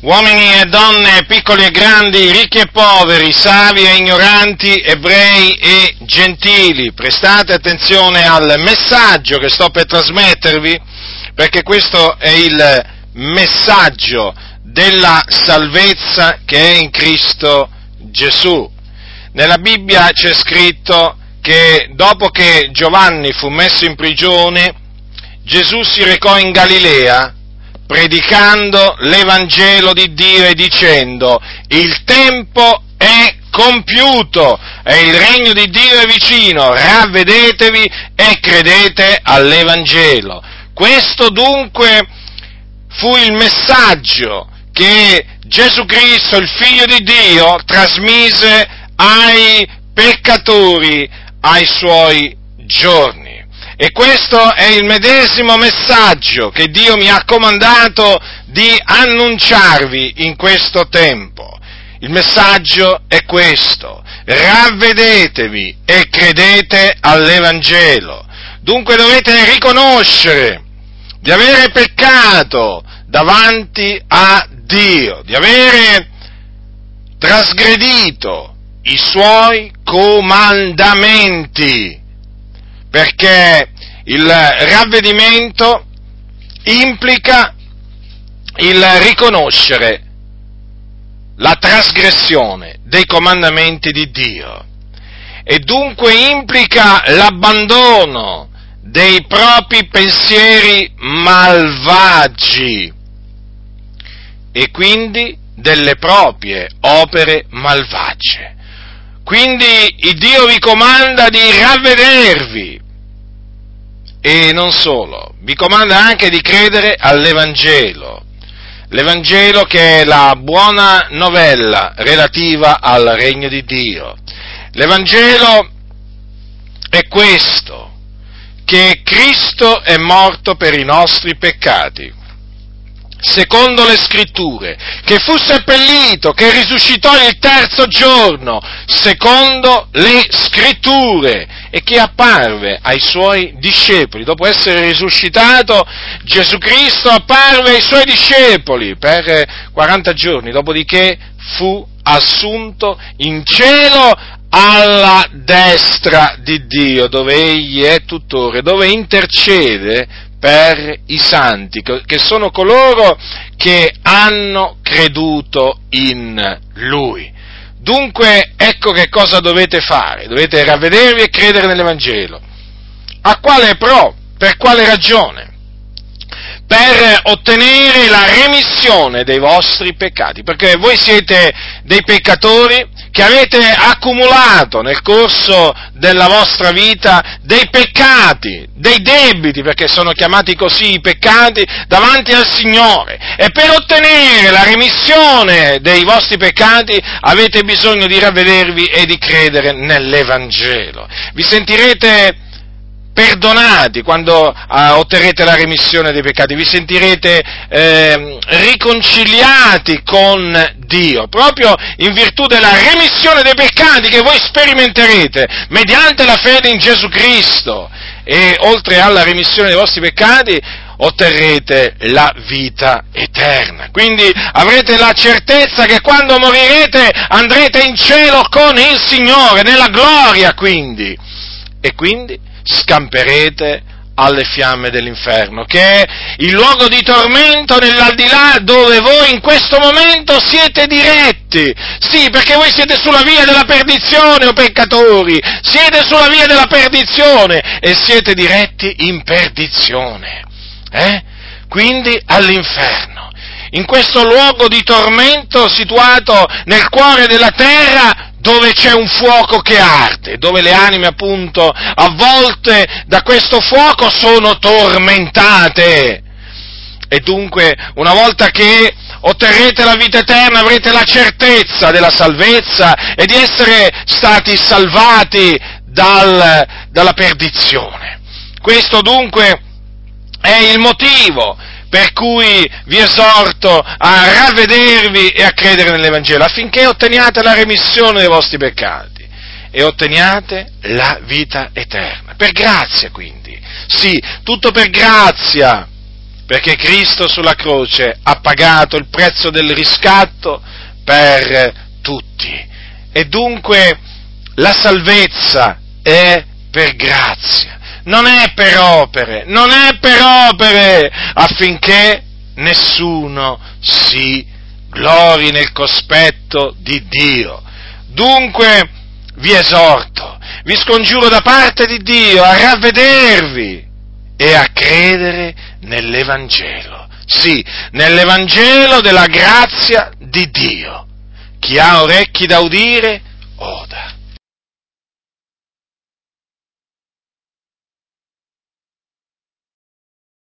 uomini e donne, piccoli e grandi, ricchi e poveri, savi e ignoranti, ebrei e gentili, prestate attenzione al messaggio che sto per trasmettervi, perché questo è il messaggio della salvezza che è in Cristo Gesù. Nella Bibbia c'è scritto che dopo che Giovanni fu messo in prigione, Gesù si recò in Galilea predicando l'Evangelo di Dio e dicendo il tempo è compiuto e il regno di Dio è vicino, ravvedetevi e credete all'Evangelo. Questo dunque fu il messaggio che Gesù Cristo, il Figlio di Dio, trasmise ai peccatori ai suoi giorni. E questo è il medesimo messaggio che Dio mi ha comandato di annunciarvi in questo tempo. Il messaggio è questo, ravvedetevi e credete all'Evangelo. Dunque dovete riconoscere di avere peccato davanti a Dio, di avere trasgredito i suoi comandamenti perché il ravvedimento implica il riconoscere la trasgressione dei comandamenti di Dio e dunque implica l'abbandono dei propri pensieri malvagi e quindi delle proprie opere malvagie. Quindi Dio vi comanda di ravvedervi e non solo, vi comanda anche di credere all'Evangelo, l'Evangelo che è la buona novella relativa al regno di Dio. L'Evangelo è questo, che Cristo è morto per i nostri peccati secondo le scritture, che fu seppellito, che risuscitò il terzo giorno, secondo le scritture, e che apparve ai suoi discepoli. Dopo essere risuscitato, Gesù Cristo apparve ai suoi discepoli per 40 giorni, dopodiché fu assunto in cielo alla destra di Dio, dove egli è tutore, dove intercede per i santi, che sono coloro che hanno creduto in Lui. Dunque, ecco che cosa dovete fare, dovete ravvedervi e credere nell'Evangelo. A quale pro? Per quale ragione? Per ottenere la remissione dei vostri peccati, perché voi siete dei peccatori che avete accumulato nel corso della vostra vita dei peccati, dei debiti, perché sono chiamati così i peccati, davanti al Signore. E per ottenere la remissione dei vostri peccati avete bisogno di ravvedervi e di credere nell'Evangelo. Vi sentirete perdonati quando eh, otterrete la remissione dei peccati, vi sentirete eh, riconciliati con Dio, proprio in virtù della remissione dei peccati che voi sperimenterete mediante la fede in Gesù Cristo e oltre alla remissione dei vostri peccati otterrete la vita eterna. Quindi avrete la certezza che quando morirete andrete in cielo con il Signore, nella gloria quindi. E quindi scamperete alle fiamme dell'inferno, che è il luogo di tormento nell'aldilà dove voi in questo momento siete diretti. Sì, perché voi siete sulla via della perdizione, o peccatori, siete sulla via della perdizione e siete diretti in perdizione. Eh? Quindi all'inferno. In questo luogo di tormento situato nel cuore della terra dove c'è un fuoco che arde, dove le anime appunto avvolte da questo fuoco sono tormentate. E dunque, una volta che otterrete la vita eterna, avrete la certezza della salvezza e di essere stati salvati dal, dalla perdizione. Questo dunque è il motivo per cui vi esorto a ravvedervi e a credere nell'Evangelo, affinché otteniate la remissione dei vostri peccati e otteniate la vita eterna. Per grazia quindi. Sì, tutto per grazia. perché Cristo sulla croce ha pagato il prezzo del riscatto per tutti. E dunque la salvezza è per grazia, non è per opere, non è per opere affinché nessuno si glori nel cospetto di Dio. Dunque vi esorto, vi scongiuro da parte di Dio a ravvedervi e a credere nell'Evangelo. Sì, nell'Evangelo della grazia di Dio. Chi ha orecchi da udire, oda.